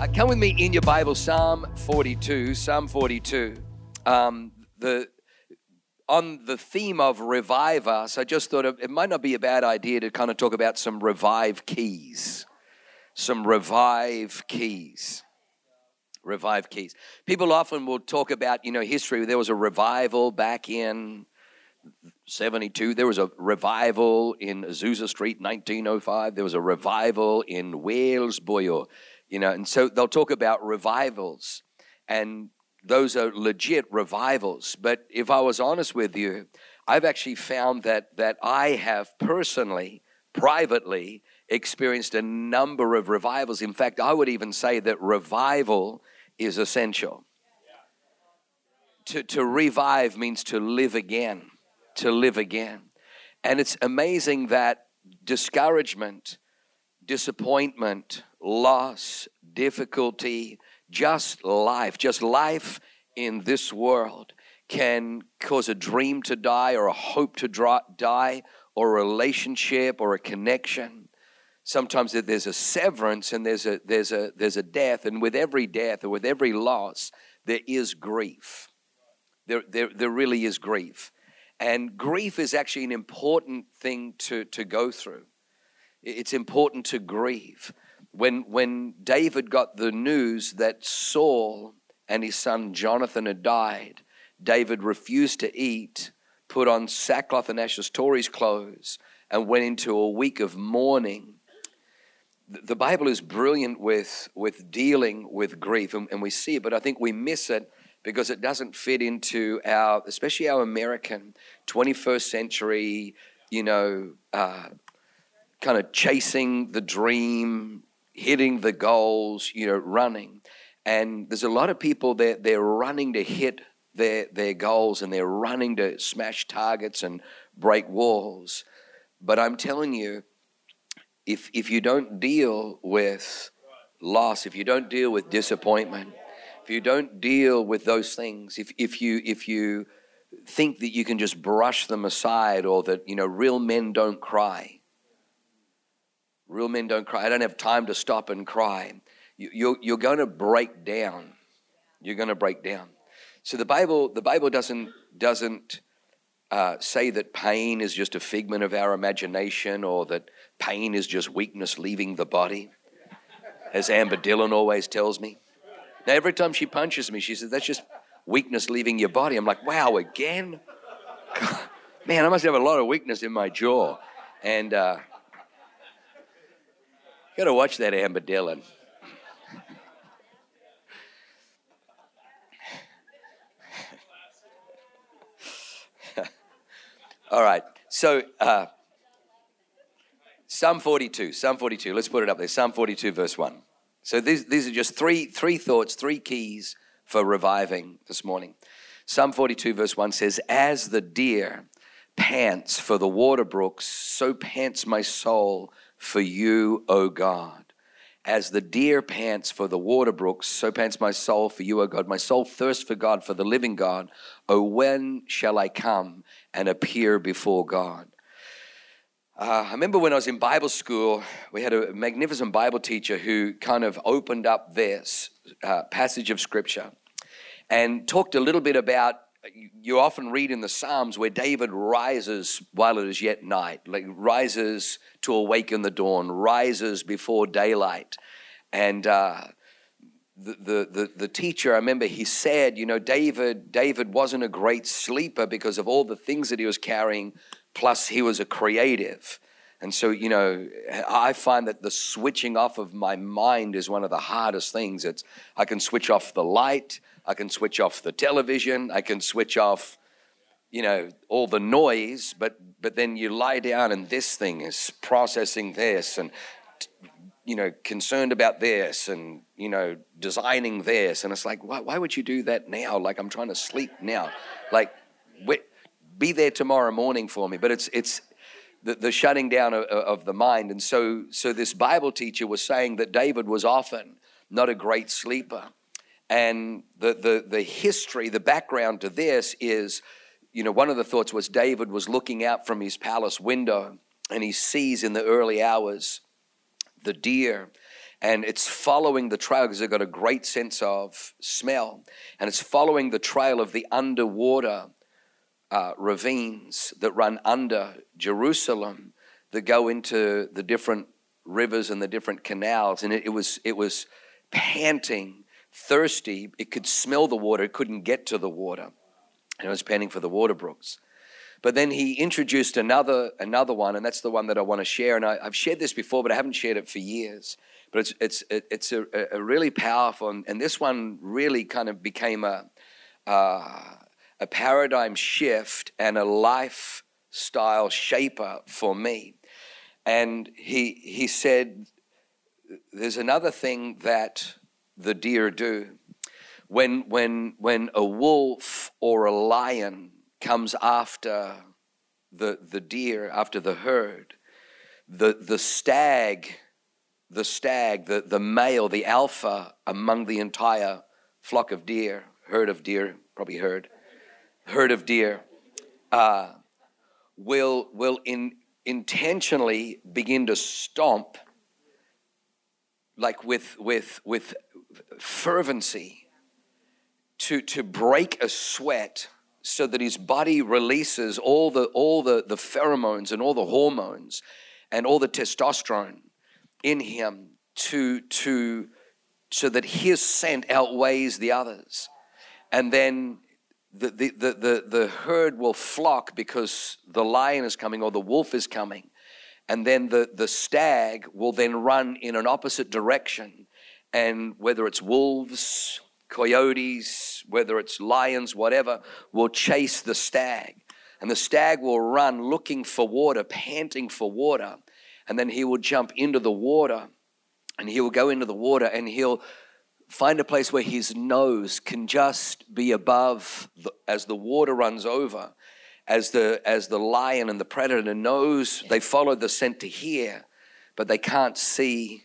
Uh, come with me in your Bible, Psalm 42. Psalm 42. Um, the on the theme of revive us, I just thought it might not be a bad idea to kind of talk about some revive keys. Some revive keys. Revive keys. People often will talk about, you know, history. There was a revival back in 72. There was a revival in Azusa Street, 1905. There was a revival in Wales, Boyo you know, and so they'll talk about revivals, and those are legit revivals. But if I was honest with you, I've actually found that that I have personally, privately, experienced a number of revivals. In fact, I would even say that revival is essential. To, to revive means to live again, to live again. And it's amazing that discouragement, disappointment, loss, difficulty, just life, just life in this world can cause a dream to die or a hope to die or a relationship or a connection. Sometimes there's a severance and there's a, there's, a, there's a death, and with every death or with every loss, there is grief. There, there, there really is grief. And grief is actually an important thing to, to go through. It's important to grieve when, when David got the news that Saul and his son Jonathan had died, David refused to eat, put on sackcloth and ashes, tore his clothes, and went into a week of mourning. The Bible is brilliant with, with dealing with grief, and, and we see it, but I think we miss it because it doesn't fit into our, especially our American 21st century, you know, uh, kind of chasing the dream, hitting the goals, you know, running. And there's a lot of people that they're running to hit their, their goals and they're running to smash targets and break walls. But I'm telling you, if, if you don't deal with loss, if you don't deal with disappointment, if you don't deal with those things, if, if, you, if you think that you can just brush them aside or that, you know, real men don't cry, Real men don't cry. I don't have time to stop and cry. You, you're going to break down. You're going to break down. So the Bible, the Bible doesn't doesn't uh, say that pain is just a figment of our imagination or that pain is just weakness leaving the body, as Amber Dillon always tells me. Now every time she punches me, she says that's just weakness leaving your body. I'm like, wow, again? Man, I must have a lot of weakness in my jaw, and. Uh, got to watch that Amber Dillon. All right. So, uh, Psalm 42. Psalm 42. Let's put it up there. Psalm 42, verse 1. So, these, these are just three, three thoughts, three keys for reviving this morning. Psalm 42, verse 1 says, As the deer pants for the water brooks, so pants my soul for you, O God. As the deer pants for the water brooks, so pants my soul for you, O God. My soul thirsts for God, for the living God. O when shall I come and appear before God? Uh, I remember when I was in Bible school, we had a magnificent Bible teacher who kind of opened up this uh, passage of Scripture and talked a little bit about you often read in the Psalms where David rises while it is yet night, like rises to awaken the dawn, rises before daylight. And uh, the, the, the, the teacher, I remember he said, you know, David, David wasn't a great sleeper because of all the things that he was carrying, plus he was a creative. And so, you know, I find that the switching off of my mind is one of the hardest things. It's I can switch off the light, I can switch off the television. I can switch off, you know, all the noise. But but then you lie down and this thing is processing this and you know, concerned about this and, you know, designing this. And it's like, why, why would you do that now? Like, I'm trying to sleep now. Like, be there tomorrow morning for me. But it's, it's, the, the shutting down of, of, the mind. And so, so this Bible teacher was saying that David was often not a great sleeper. And the, the, the history, the background to this is, you know, one of the thoughts was David was looking out from his palace window and he sees in the early hours the deer and it's following the trail because they've got a great sense of smell and it's following the trail of the underwater uh, ravines that run under jerusalem that go into the different rivers and the different canals. And it, it was it was panting thirsty it could smell the water it couldn't get to the water and it was panting for the water brooks but then he introduced another another one, and that's the one that I want to share. And I, have shared this before, but I haven't shared it for years. But it's it's it's a, a really powerful, and, and, this one really kind of became a uh, a paradigm shift and a lifestyle shaper for me. And he he said, "There's another thing that the deer do." When, when, when a wolf or a lion comes after the, the deer, after the herd. The, the stag, the stag, the, the male, the alpha among the entire flock of deer, herd of deer, probably herd, herd of deer, uh, will, will in, intentionally begin to stomp like with, with, with fervency to, to break a sweat so that his body releases all the all the, the pheromones and all the hormones and all the testosterone in him to to so that his scent outweighs the others. And then the, the, the, the, the herd will flock because the lion is coming or the wolf is coming. And then the, the stag will then run in an opposite direction and whether it's wolves coyotes, whether it's lions, whatever, will chase the stag. And the stag will run looking for water, panting for water. And then he will jump into the water and he will go into the water and he'll find a place where his nose can just be above the, as the water runs over as the as the lion and the predator knows they follow the scent to here but they can't see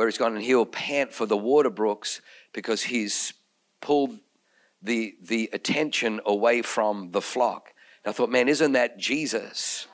where he's gone and he'll pant for the water brooks because he's pulled the, the attention away from the flock. And I thought, man, isn't that Jesus?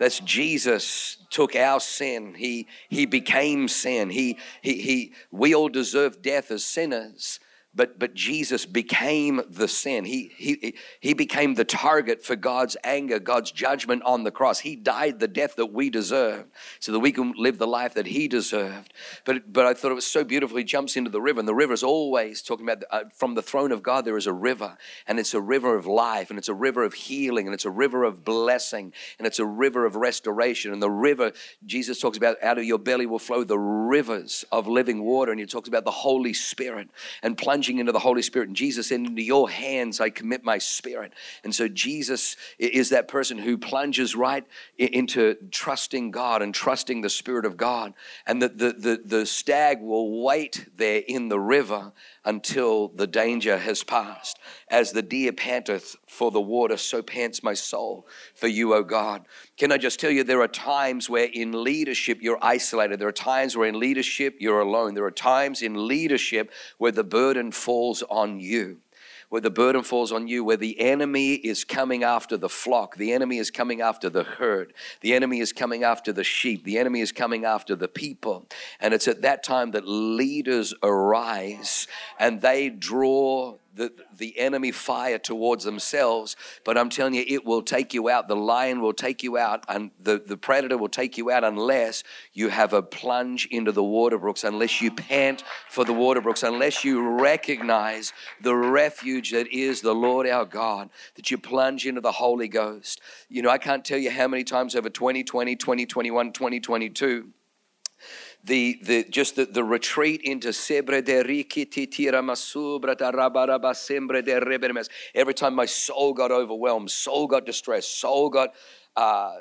That's Jesus took our sin. He, he became sin. He, he, he, we all deserve death as sinners, but but Jesus became the sin. He he he became the target for God's anger, God's judgment on the cross. He died the death that we deserve, so that we can live the life that He deserved. But but I thought it was so beautiful. He jumps into the river, and the river is always talking about uh, from the throne of God. There is a river, and it's a river of life, and it's a river of healing, and it's a river of blessing, and it's a river of restoration. And the river Jesus talks about out of your belly will flow the rivers of living water, and He talks about the Holy Spirit and plunging plunging into the Holy Spirit. And Jesus said, Into your hands I commit my spirit. And so Jesus is that person who plunges right into trusting God and trusting the Spirit of God. And the, the, the, the stag will wait there in the river until the danger has passed. As the deer panteth for the water, so pants my soul for you, O God. Can I just tell you, there are times where in leadership you're isolated. There are times where in leadership you're alone. There are times in leadership where the burden falls on you where the burden falls on you, where the enemy is coming after the flock, the enemy is coming after the herd, the enemy is coming after the sheep, the enemy is coming after the people. And it's at that time that leaders arise and they draw the, the enemy fire towards themselves. But I'm telling you, it will take you out. The lion will take you out, and the, the predator will take you out unless you have a plunge into the water brooks, unless you pant for the water brooks, unless you recognize the refuge that is the Lord our God, that you plunge into the Holy Ghost. You know, I can't tell you how many times over 2020, 2021, 2022 the, the just the, the retreat into Sebre de Rikititira Masubra Rabaraba Sembre de. Every time my soul got overwhelmed, soul got distressed, soul got uh,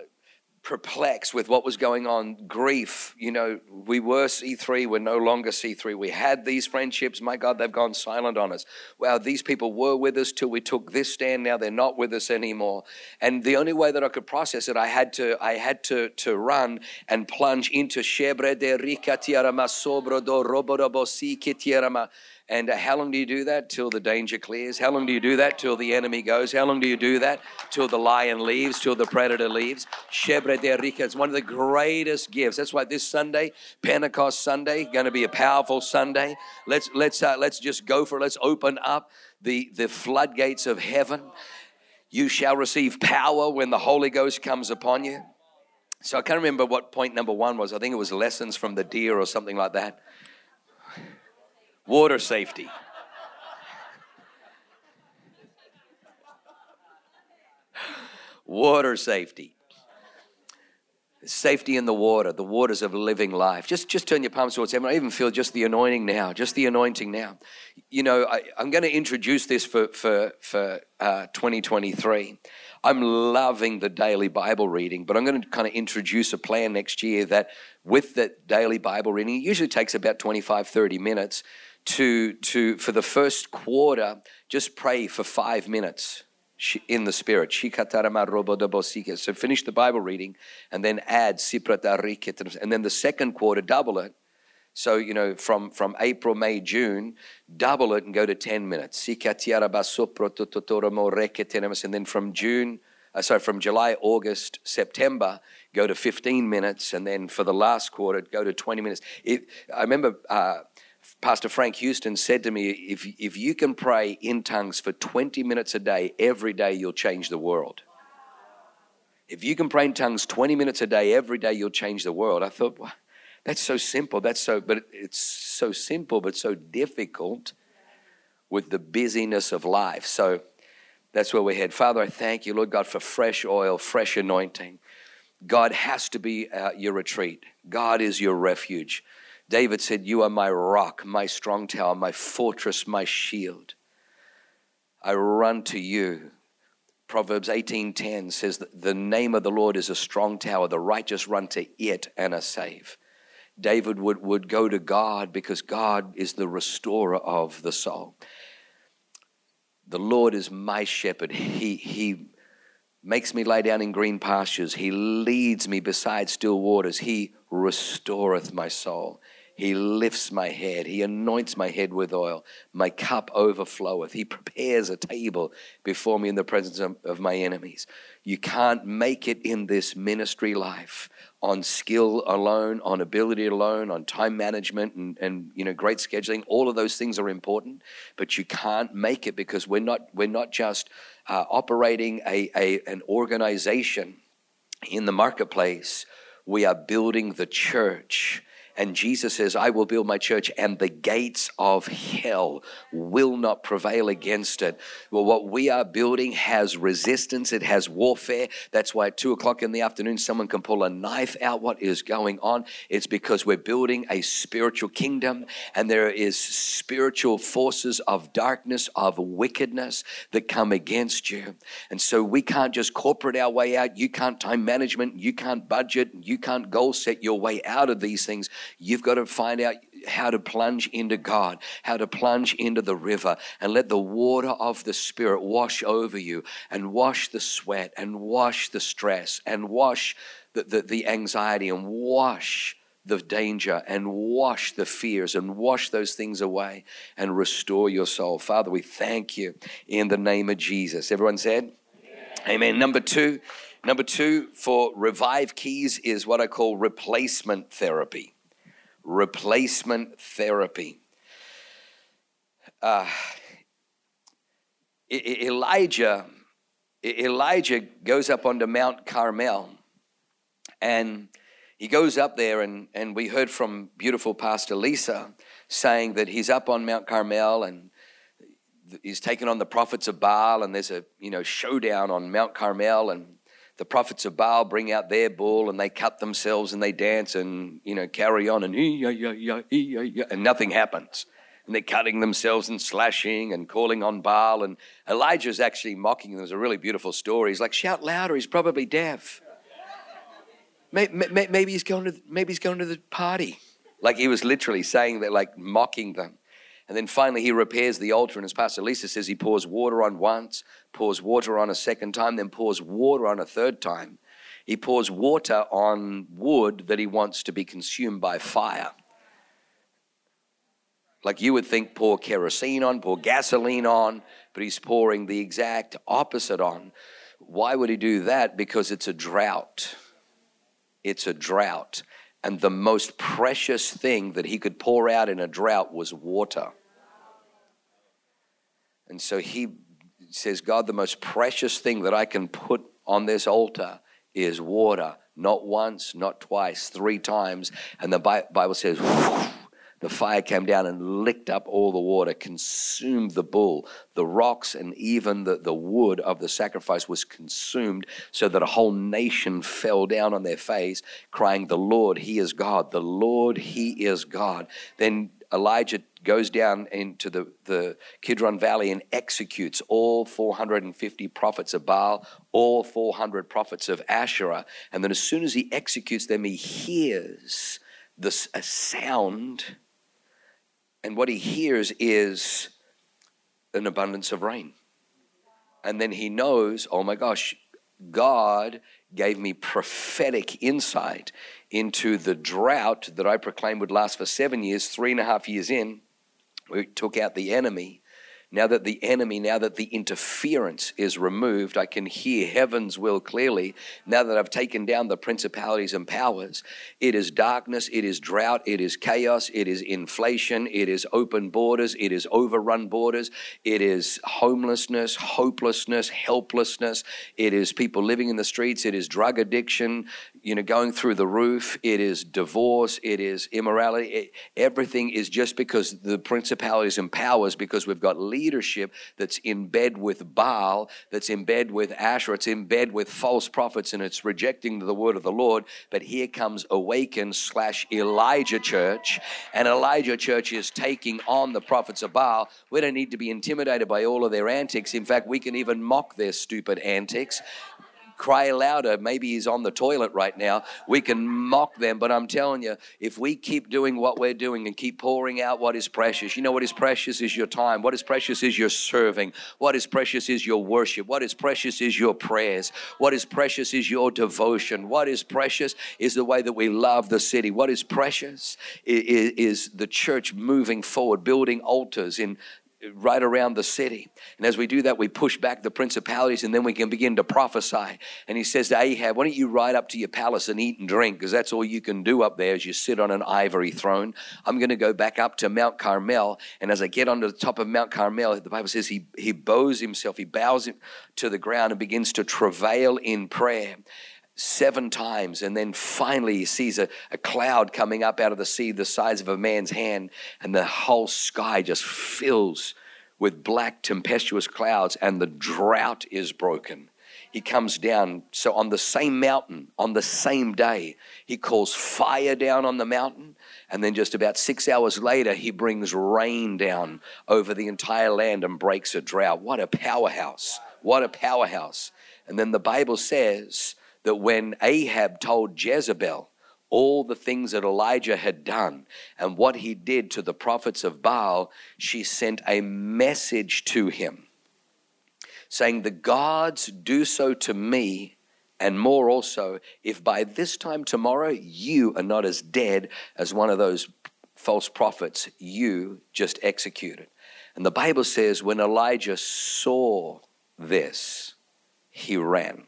perplexed with what was going on, grief. You know, we were C3, we're no longer C3. We had these friendships. My God, they've gone silent on us. Wow, these people were with us till we took this stand. Now they're not with us anymore. And the only way that I could process it, I had to, I had to, to run and plunge into Shebre de Rika Tiarama Sobro do Roborobosi Kitiarama. And uh, how long do you do that? Till the danger clears. How long do you do that? Till the enemy goes. How long do you do that? Till the lion leaves, till the predator leaves. Shebre de Rica is one of the greatest gifts. That's why this Sunday, Pentecost Sunday, going to be a powerful Sunday. Let's let's uh, let's just go for it. Let's open up the the floodgates of heaven. You shall receive power when the Holy Ghost comes upon you. So I can't remember what point number one was. I think it was lessons from the deer or something like that. Water safety. water safety. Safety in the water, the waters of living life. Just, just turn your palms towards heaven. I even feel just the anointing now, just the anointing now. You know, I, am going to introduce this for, for, for uh, 2023. I'm loving the daily Bible reading, but I'm going to kind of introduce a plan next year that with that daily Bible reading, it usually takes about 25, 30 minutes to, to for the first quarter, just pray for five minutes in the spirit. So finish the Bible reading and then add and then the second quarter double it. So, you know, from, from April, May, June, double it and go to 10 minutes. And then from June, uh, sorry, from July, August, September, go to 15 minutes. And then for the last quarter, go to 20 minutes. It, I remember uh, Pastor Frank Houston said to me, if, if you can pray in tongues for 20 minutes a day, every day you'll change the world. If you can pray in tongues 20 minutes a day, every day you'll change the world. I thought, well, that's so simple. That's so, but it's so simple, but so difficult with the busyness of life. So that's where we head. Father, I thank you, Lord God, for fresh oil, fresh anointing. God has to be uh, your retreat. God is your refuge. David said, You are my rock, my strong tower, my fortress, my shield. I run to you. Proverbs 18:10 says that the name of the Lord is a strong tower, the righteous run to it and are safe. David would, would go to God because God is the restorer of the soul. The Lord is my shepherd. He, he makes me lie down in green pastures. He leads me beside still waters. He restoreth my soul. He lifts my head. He anoints my head with oil. My cup overfloweth. He prepares a table before me in the presence of, of, my enemies. You can't make it in this ministry life on skill alone, on ability alone, on time management and, and you know great scheduling. All of those things are important, but you can't make it because we're not we're not just uh, operating a, a an organization in the marketplace. We are building the church and Jesus says, I will build my church, and the gates of hell will not prevail against it. Well, what we are building has resistance, it has warfare. That's why at two o'clock in the afternoon, someone can pull a knife out. What is going on? It's because we're building a spiritual kingdom, and there is spiritual forces of darkness, of wickedness that come against you. And so we can't just corporate our way out. You can't time management, you can't budget, you can't goal set your way out of these things. You've got to find out how to plunge into God, how to plunge into the river, and let the water of the Spirit wash over you and wash the sweat and wash the stress and wash the, the, the anxiety and wash the danger and wash the fears and wash those things away and restore your soul. Father, we thank you in the name of Jesus. Everyone said? Amen. Amen. Number two, number two for revive keys is what I call replacement therapy replacement therapy. Uh, Elijah, Elijah goes up onto Mount Carmel and he goes up there and, and we heard from beautiful pastor lisa saying that he's up on mount carmel and he's taken on the prophets of baal and there's a you know showdown on mount carmel and the prophets of Baal bring out their bull and they cut themselves and they dance and you know carry on and and nothing happens. And they're cutting themselves and slashing and calling on Baal. And Elijah's actually mocking them. There's a really beautiful story. He's like, shout louder, he's probably deaf. Maybe he's going to maybe he's going to the party. Like he was literally saying that, like mocking them. And then finally, he repairs the altar, and as Pastor Lisa says, he pours water on once, pours water on a second time, then pours water on a third time. He pours water on wood that he wants to be consumed by fire. Like you would think, pour kerosene on, pour gasoline on, but he's pouring the exact opposite on. Why would he do that? Because it's a drought. It's a drought. And the most precious thing that he could pour out in a drought was water. And so he says, God, the most precious thing that I can put on this altar is water. Not once, not twice, three times. And the Bible says, the fire came down and licked up all the water, consumed the bull. The rocks and even the, the wood of the sacrifice was consumed, so that a whole nation fell down on their face, crying, The Lord, He is God. The Lord, He is God. Then Elijah goes down into the, the Kidron Valley and executes all 450 prophets of Baal, all 400 prophets of Asherah. And then, as soon as he executes them, he hears this, a sound and what he hears is an abundance of rain. And then he knows, oh my gosh, God gave me prophetic insight into the drought that I proclaimed would last for seven years, three and a half years in. We took out the enemy now that the enemy, now that the interference is removed, I can hear heaven's will clearly. Now that I've taken down the principalities and powers, it is darkness, it is drought, it is chaos, it is inflation, it is open borders, it is overrun borders, it is homelessness, hopelessness, helplessness, it is people living in the streets, it is drug addiction, you know, going through the roof, it is divorce, it is immorality. It, everything is just because the principalities and powers, because we've got leadership that's in bed with Baal, that's in bed with Asher, it's in bed with false prophets, and it's rejecting the word of the Lord. But here comes Awaken slash Elijah Church, and Elijah Church is taking on the prophets of Baal. We don't need to be intimidated by all of their antics. In fact, we can even mock their stupid antics cry louder. Maybe he's on the toilet right now. We can mock them, but I'm telling you, if we keep doing what we're doing and keep pouring out what is precious, you know what is precious is your time. What is precious is your serving. What is precious is your worship. What is precious is your prayers. What is precious is your devotion. What is precious is the way that we love the city. What is precious is, is the church moving forward, building altars in right around the city. And as we do that, we push back the principalities and then we can begin to prophesy. And he says to Ahab, Why don't you ride up to your palace and eat and drink? Because that's all you can do up there as you sit on an ivory throne. I'm going to go back up to Mount Carmel. And as I get onto the top of Mount Carmel, the Bible says he, he bows himself, he bows him to the ground and begins to travail in prayer seven times and then finally he sees a, a cloud coming up out of the sea the size of a man's hand and the whole sky just fills with black tempestuous clouds and the drought is broken. He comes down so on the same mountain on the same day he calls fire down on the mountain and then just about six hours later he brings rain down over the entire land and breaks a drought. What a powerhouse. What a powerhouse. And then the bible says that when Ahab told Jezebel all the things that Elijah had done and what he did to the prophets of Baal, she sent a message to him saying, The gods do so to me and more also if by this time tomorrow you are not as dead as one of those false prophets you just executed. And the Bible says when Elijah saw this, he ran.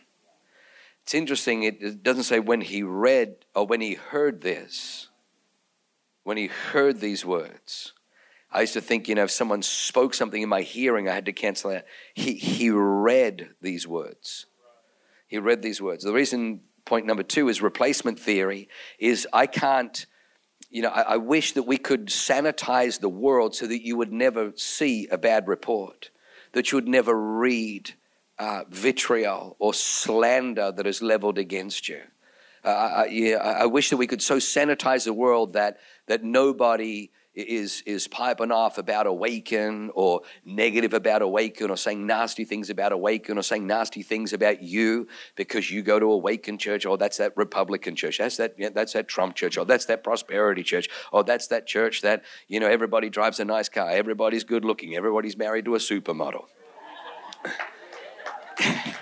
It's interesting, it doesn't say when he read or when he heard this, when he heard these words. I used to think, you know, if someone spoke something in my hearing, I had to cancel it. He, he read these words. He read these words. The reason, point number two, is replacement theory, is I can't, you know, I, I wish that we could sanitize the world so that you would never see a bad report, that you would never read uh, vitriol or slander that is leveled against you. Uh, I, yeah, I wish that we could so sanitize the world that that nobody is is piping off about Awaken or negative about Awaken or saying nasty things about Awaken or saying nasty things about you because you go to Awaken church. Or oh, that's that Republican church. That's that yeah, that's that Trump church. Or oh, that's that prosperity church. Or oh, that's that church that you know everybody drives a nice car. Everybody's good looking. Everybody's married to a supermodel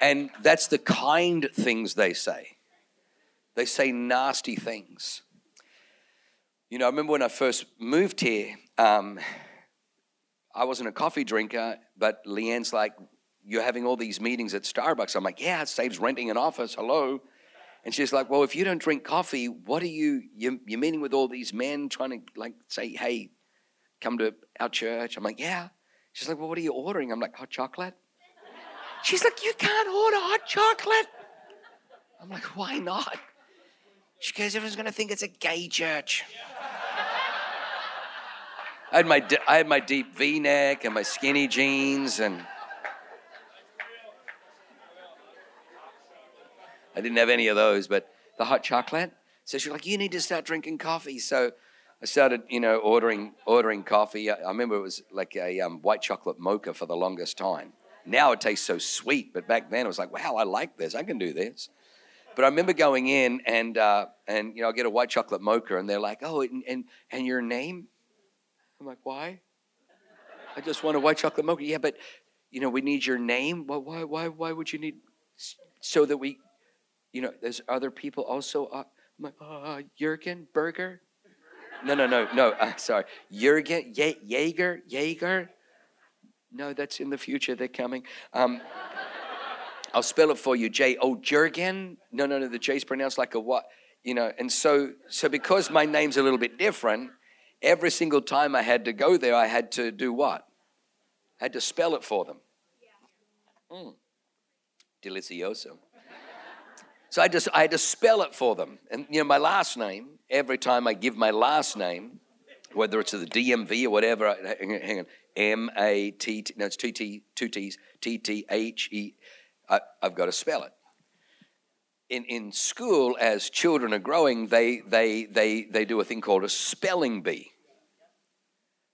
and that's the kind things they say they say nasty things you know, I remember when I first moved here, um, I wasn't a coffee drinker, but Leanne's like, You're having all these meetings at Starbucks. I'm like, Yeah, it saves renting an office. Hello. And she's like, Well, if you don't drink coffee, what are you, you you're meeting with all these men trying to like say, Hey, come to our church? I'm like, Yeah. She's like, Well, what are you ordering? I'm like, Hot chocolate. She's like, You can't order hot chocolate. I'm like, Why not? She goes, Everyone's going to think it's a gay church. I had my I had my deep V-neck and my skinny jeans and I didn't have any of those, but the hot chocolate. So she's like, "You need to start drinking coffee." So I started, you know, ordering ordering coffee. I remember it was like a um, white chocolate mocha for the longest time. Now it tastes so sweet, but back then it was like, "Wow, I like this. I can do this." But I remember going in and uh, and you know I get a white chocolate mocha, and they're like, "Oh, and and, and your name?" I'm like, why? I just want a white chocolate mocha. Yeah, but you know, we need your name. Well, why, why, why would you need so that we, you know, there's other people also. Uh, I'm like, uh, Jurgen Burger. No, no, no, no. Uh, sorry, Jurgen Ye- Jaeger Jaeger. No, that's in the future. They're coming. Um, I'll spell it for you. J O Jurgen. No, no, no. The J is pronounced like a what? You know, and so so because my name's a little bit different, every single time I had to go there, I had to do what? I had to spell it for them. Mm. Delicioso. So I just I had to spell it for them. And you know, my last name, every time I give my last name, whether it's the DMV or whatever, hang on, M A T T no, it's two T two T's, T T H E. I've got to spell it in, in school, as children are growing, they, they, they, they do a thing called a spelling bee,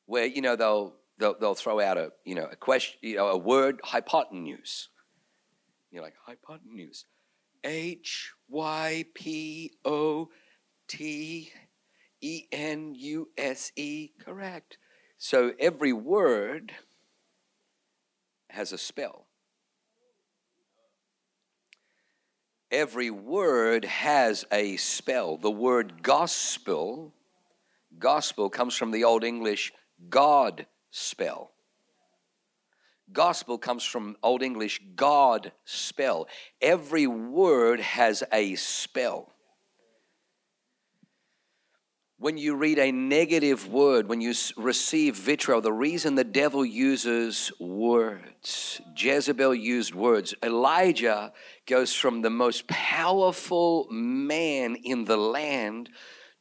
where, you know, they'll, they'll, they'll throw out a, you know, a question, you know, a word, hypotenuse. You're like, hypotenuse. H Y P O T E N U S E, correct. So every word has a spell. every word has a spell. The word gospel, gospel comes from the Old English God spell. Gospel comes from Old English God spell. Every word has a spell when you read a negative word, when you receive vitriol, the reason the devil uses words, Jezebel used words. Elijah goes from the most powerful man in the land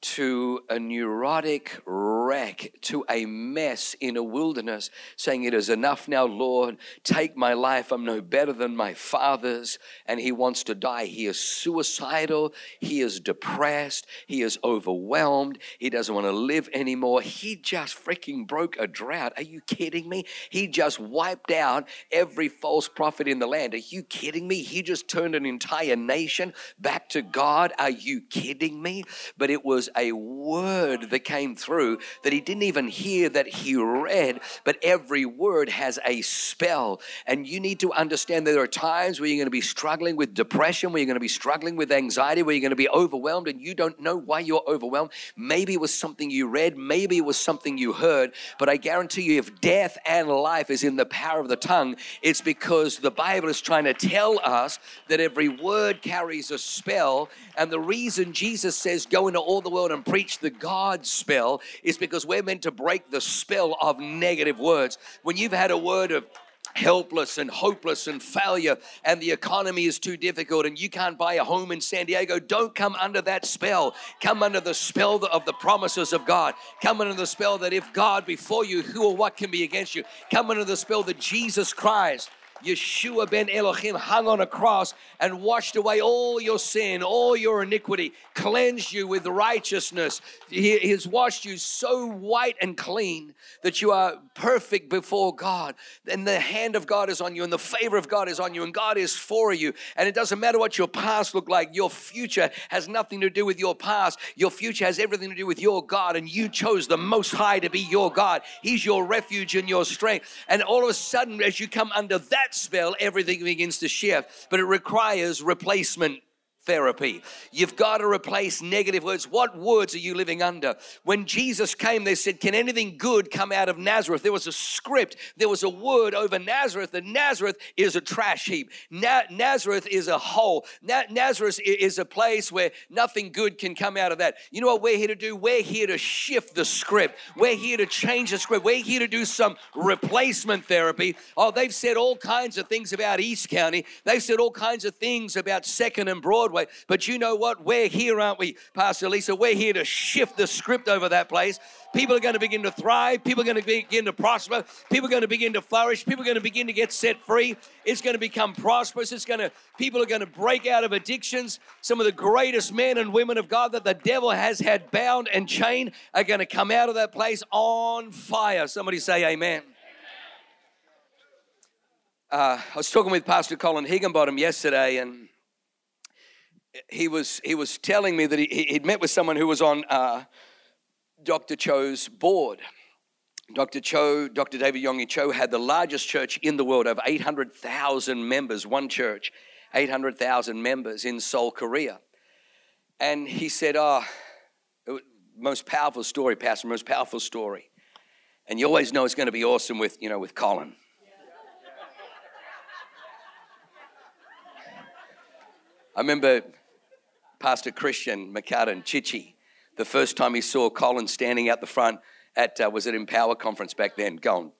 to a neurotic wreck, to a mess in a wilderness, saying, It is enough now, Lord. Take my life. I'm no better than my father's. And he wants to die. He is suicidal. He is depressed. He is overwhelmed. He doesn't want to live anymore. He just freaking broke a drought. Are you kidding me? He just wiped out every false prophet in the land. Are you kidding me? He just turned an entire nation back to God. Are you kidding me? But it was a word that came through that he didn't even hear that he read, but every word has a spell. And you need to understand that there are times where you're going to be struggling with depression, where you're going to be struggling with anxiety, where you're going to be overwhelmed and you don't know why you're overwhelmed. Maybe it was something you read, maybe it was something you heard, but I guarantee you, if death and life is in the power of the tongue, it's because the Bible is trying to tell us that every word carries a spell. And the reason Jesus says, Go into all the world world and preach the God spell is because we're meant to break the spell of negative words. When you've had a word of helpless and hopeless and failure and the economy is too difficult and you can't buy a home in San Diego, don't come under that spell. Come under the spell of the promises of God. Come under the spell that if God before you, who or what can be against you? Come under the spell that Jesus Christ Yeshua ben Elohim hung on a cross and washed away all your sin, all your iniquity, cleansed you with righteousness. He has washed you so white and clean that you are perfect before God. And the hand of God is on you, and the favor of God is on you, and God is for you. And it doesn't matter what your past looked like, your future has nothing to do with your past. Your future has everything to do with your God, and you chose the Most High to be your God. He's your refuge and your strength. And all of a sudden, as you come under that spell, everything begins to shift. But it requires replacement therapy. You've got to replace negative words. What words are you living under? When Jesus came, they said, Can anything good come out of Nazareth? There was a script, there was a word over Nazareth, and Nazareth is a trash heap. Na- Nazareth is a hole. Na- Nazareth is a place where nothing good can come out of that. You know what we're here to do? We're here to shift the script. We're here to change the script. We're here to do some replacement therapy. Oh, they've said all kinds of things about East County. They've said all kinds of things about Second and Broadway. But you know what? We're here, aren't we, Pastor Lisa? We're here to shift the script over that place. People are going to begin to thrive. People are going to begin to prosper. People are going to begin to flourish. People are going to begin to get set free. It's going to become prosperous. It's going to, people are going to break out of addictions. Some of the greatest men and women of God that the devil has had bound and chained are going to come out of that place on fire. Somebody say amen. Uh, I was talking with Pastor Colin Higginbottom yesterday, and he was he was telling me that he, he'd met with someone who was on uh, Dr. Cho's board. Dr. Cho, Dr. David Yonggi Cho, had the largest church in the world, over 800,000 members, one church, 800,000 members in Seoul, Korea. And he said, Oh, most powerful story, Pastor, most powerful story. And you always know it's going to be awesome with, you know, with Colin. I remember Pastor Christian McCartan, Chichi, the first time he saw Colin standing out the front at, uh, was it Empower Conference back then, going,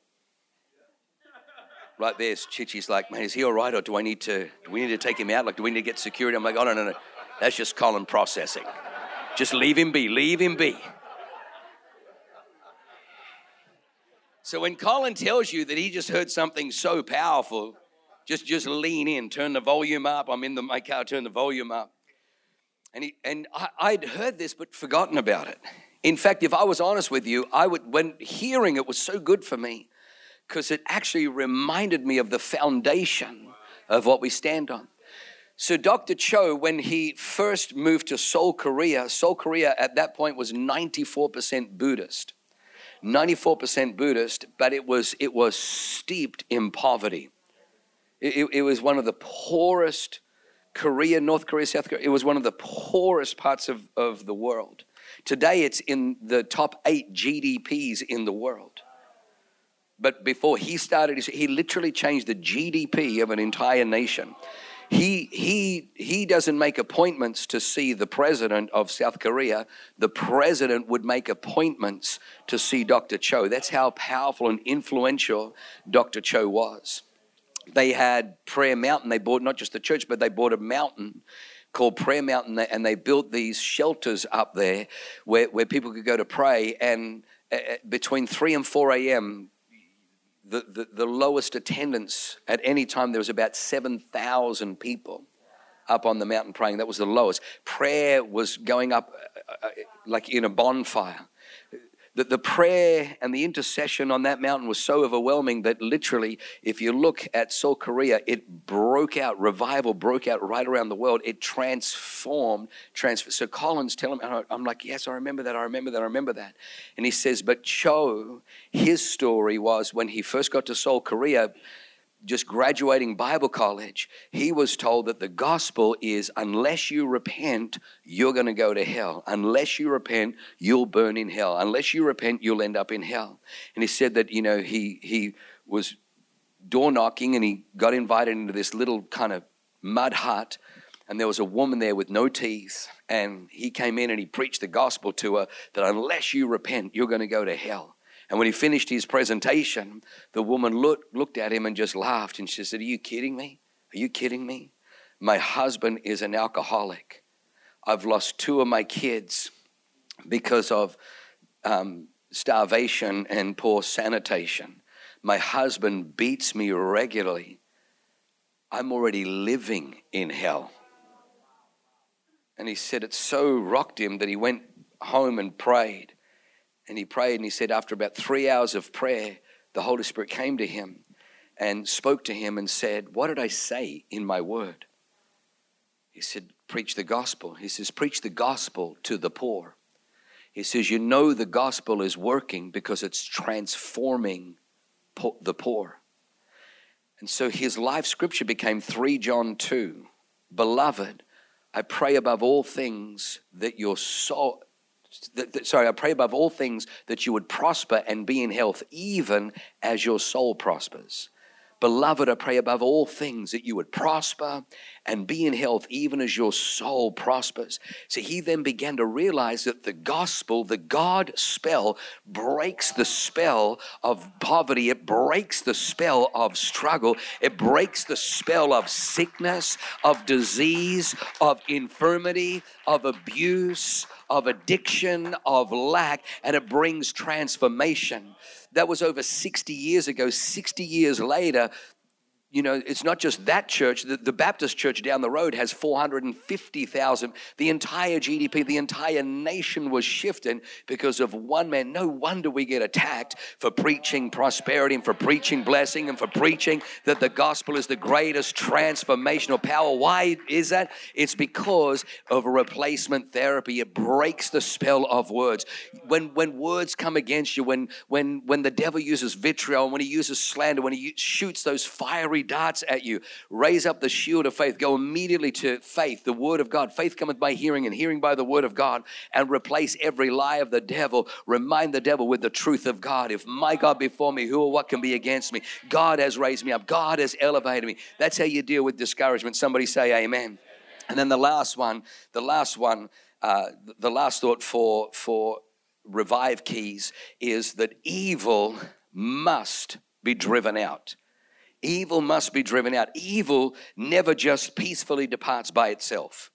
right there's Chichi's like, man, is he all right? Or do I need to, do we need to take him out? Like, do we need to get security? I'm like, oh, no, no, no. That's just Colin processing. Just leave him be, leave him be. So when Colin tells you that he just heard something so powerful, just just lean in, turn the volume up. I'm in the, my car, turn the volume up. And, he, and I, I'd heard this but forgotten about it. In fact, if I was honest with you, I would, when hearing it was so good for me because it actually reminded me of the foundation of what we stand on. So, Dr. Cho, when he first moved to Seoul, Korea, Seoul, Korea at that point was 94% Buddhist. 94% Buddhist, but it was, it was steeped in poverty. It, it, was one of the poorest Korea, North Korea, South Korea, it was one of the poorest parts of, of the world. Today, it's in the top eight GDPs in the world. But before he started, he literally changed the GDP of an entire nation. He, he, he doesn't make appointments to see the president of South Korea. The president would make appointments to see Dr. Cho. That's how powerful and influential Dr. Cho was they had Prayer Mountain. They bought not just the church, but they bought a mountain called Prayer Mountain, and they built these shelters up there where, where people could go to pray. And uh, uh between 3 and 4 a.m., the, the, the, lowest attendance at any time, there was about 7,000 people up on the mountain praying. That was the lowest. Prayer was going up uh, like in a bonfire that the prayer and the intercession on that mountain was so overwhelming that literally, if you look at Seoul, Korea, it broke out, revival broke out right around the world. It transformed, transformed. So Colin's telling me, I'm like, yes, I remember that, I remember that, I remember that. And he says, but Cho, his story was when he first got to Seoul, Korea, just graduating Bible college, he was told that the gospel is unless you repent, you're going to go to hell. Unless you repent, you'll burn in hell. Unless you repent, you'll end up in hell. And he said that, you know, he, he was door knocking and he got invited into this little kind of mud hut. And there was a woman there with no teeth. And he came in and he preached the gospel to her that unless you repent, you're going to go to hell. And when he finished his presentation, the woman look, looked at him and just laughed. And she said, Are you kidding me? Are you kidding me? My husband is an alcoholic. I've lost two of my kids because of um, starvation and poor sanitation. My husband beats me regularly I'm already living in hell. And he said it so rocked him that he went home and prayed. And he prayed and he said, after about three hours of prayer, the Holy Spirit came to him and spoke to him and said, What did I say in my word? He said, Preach the gospel. He says, Preach the gospel to the poor. He says, You know the gospel is working because it's transforming po- the poor. And so his life scripture became 3 John 2. Beloved, I pray above all things that your soul, that, that, sorry, I pray above all things that you would prosper and be in health, even as your soul prospers. Beloved, I pray above all things that you would prosper and be in health, even as your soul prospers. So he then began to realize that the gospel, the God spell, breaks the spell of poverty. It breaks the spell of struggle. It breaks the spell of sickness, of disease, of infirmity, of abuse, of addiction, of lack, and it brings transformation. That was over 60 years ago. 60 years later, you know, it's not just that church. The, the, Baptist church down the road has 450,000. The entire GDP, the entire nation was shifted because of one man. No wonder we get attacked for preaching prosperity and for preaching blessing and for preaching that the gospel is the greatest transformational power. Why is that? It's because of replacement therapy. It breaks the spell of words. When, when words come against you, when, when, when the devil uses vitriol, when he uses slander, when he shoots those fiery darts at you. Raise up the shield of faith. Go immediately to faith, the word of God. Faith cometh by hearing, and hearing by the word of God, and replace every lie of the devil. Remind the devil with the truth of God. If my God before me, who or what can be against me? God has raised me up, God has elevated me. That's how you deal with discouragement. Somebody say, Amen. And then the last one, the last one, uh, the last thought for for revive keys is that evil must be driven out. Evil must be driven out. Evil never just peacefully departs by itself.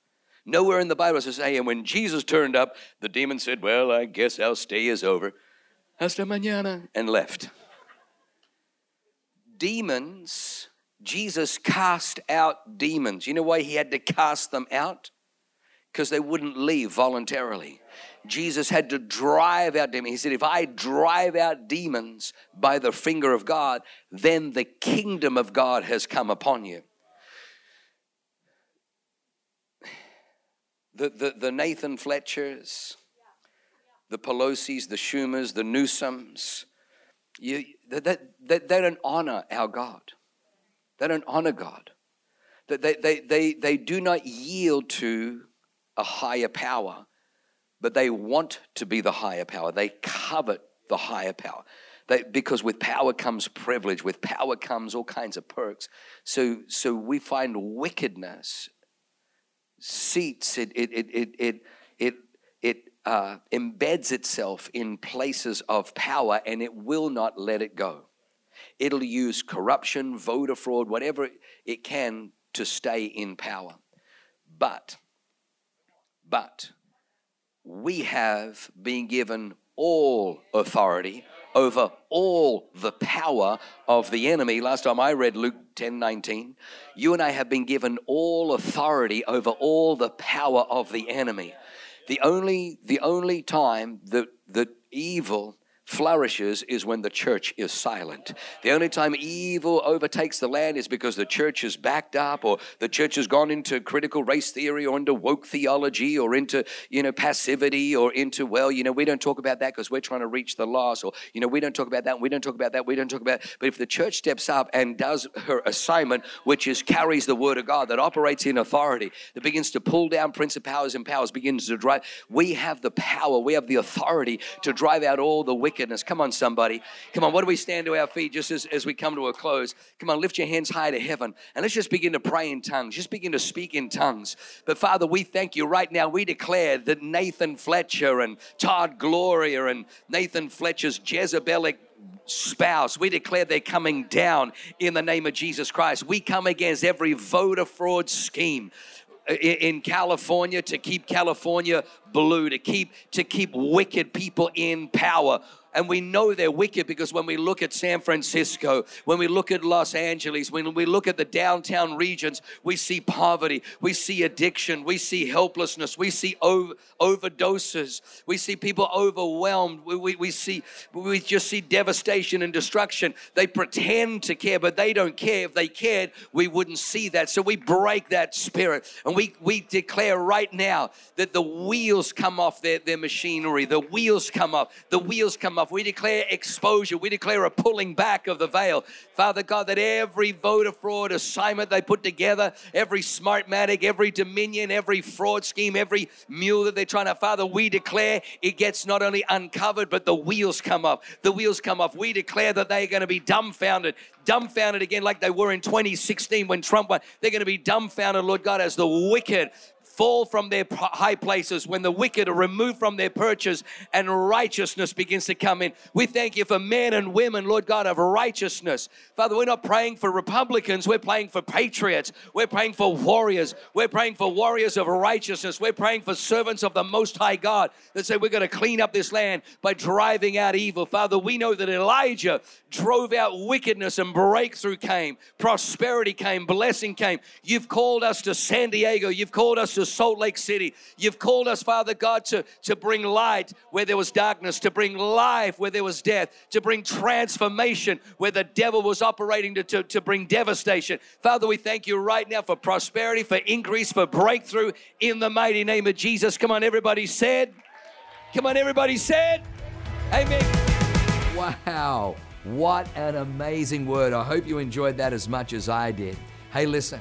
Nowhere in the Bible says, hey, and when Jesus turned up, the demon said, Well, I guess our stay is over. Hasta mañana, and left. Demons, Jesus cast out demons. You know why he had to cast them out? Because they wouldn't leave voluntarily. Jesus had to drive out demons. He said, If I drive out demons by the finger of God, then the kingdom of God has come upon you. The, the, the Nathan Fletchers, the Pelosi's, the Schumers, the Newsoms, you, they, they, they don't honor our God. They don't honor God. They, they, they, they do not yield to a higher power but they want to be the higher power. They covet the higher power. They, because with power comes privilege, with power comes all kinds of perks. So, so we find wickedness seats, it, it, it, it, it, it, it uh, embeds itself in places of power and it will not let it go. It'll use corruption, voter fraud, whatever it can to stay in power. But, but, we have been given all authority over all the power of the enemy. Last time I read Luke 10 19, you and I have been given all authority over all the power of the enemy. The only, the only time that, that evil flourishes is when the church is silent. The only time evil overtakes the land is because the church is backed up or the church has gone into critical race theory or into woke theology or into, you know, passivity or into, well, you know, we don't talk about that because we're trying to reach the lost or, you know, we don't talk about that, we don't talk about that, we don't talk about that. But if the church steps up and does her assignment, which is carries the word of God, that operates in authority, that begins to pull down principalities and powers, begins to drive, we have the power, we have the authority to drive out all the wicked Come on, somebody. Come on, what do we stand to our feet just as, as we come to a close? Come on, lift your hands high to heaven and let's just begin to pray in tongues. Just begin to speak in tongues. But Father, we thank you right now. We declare that Nathan Fletcher and Todd Gloria and Nathan Fletcher's Jezebelic spouse. We declare they're coming down in the name of Jesus Christ. We come against every voter fraud scheme uh, in California to keep California blue, to keep to keep wicked people in power. And we know they're wicked because when we look at San Francisco, when we look at Los Angeles, when we look at the downtown regions, we see poverty, we see addiction, we see helplessness, we see over, overdoses, we see people overwhelmed, we, we, we, see, we just see devastation and destruction. They pretend to care, but they don't care. If they cared, we wouldn't see that. So we break that spirit and we, we declare right now that the wheels come off their, their machinery, the wheels come off, the wheels come off. We declare exposure. We declare a pulling back of the veil. Father God, that every voter fraud assignment they put together, every smartmatic, every dominion, every fraud scheme, every mule that they're trying to, Father, we declare it gets not only uncovered, but the wheels come off. The wheels come off. We declare that they're going to be dumbfounded, dumbfounded again, like they were in 2016 when Trump won. They're going to be dumbfounded, Lord God, as the wicked fall from their high places, when the wicked are removed from their perches and righteousness begins to come in. We thank you for men and women, Lord God, of righteousness. Father, we're not praying for Republicans, we're praying for patriots, we're praying for warriors, we're praying for warriors of righteousness, we're praying for servants of the Most High God that say we're going to clean up this land by driving out evil. Father, we know that Elijah drove out wickedness and breakthrough came, prosperity came, blessing came. You've called us to San Diego, you've called us to Salt Lake City. You've called us, Father God, to, to bring light where there was darkness, to bring life where there was death, to bring transformation where the devil was operating to, to, to bring devastation. Father, we thank you right now for prosperity, for increase, for breakthrough in the mighty name of Jesus. Come on, everybody said. Come on, everybody said. Amen. Wow. What an amazing word. I hope you enjoyed that as much as I did. Hey, listen.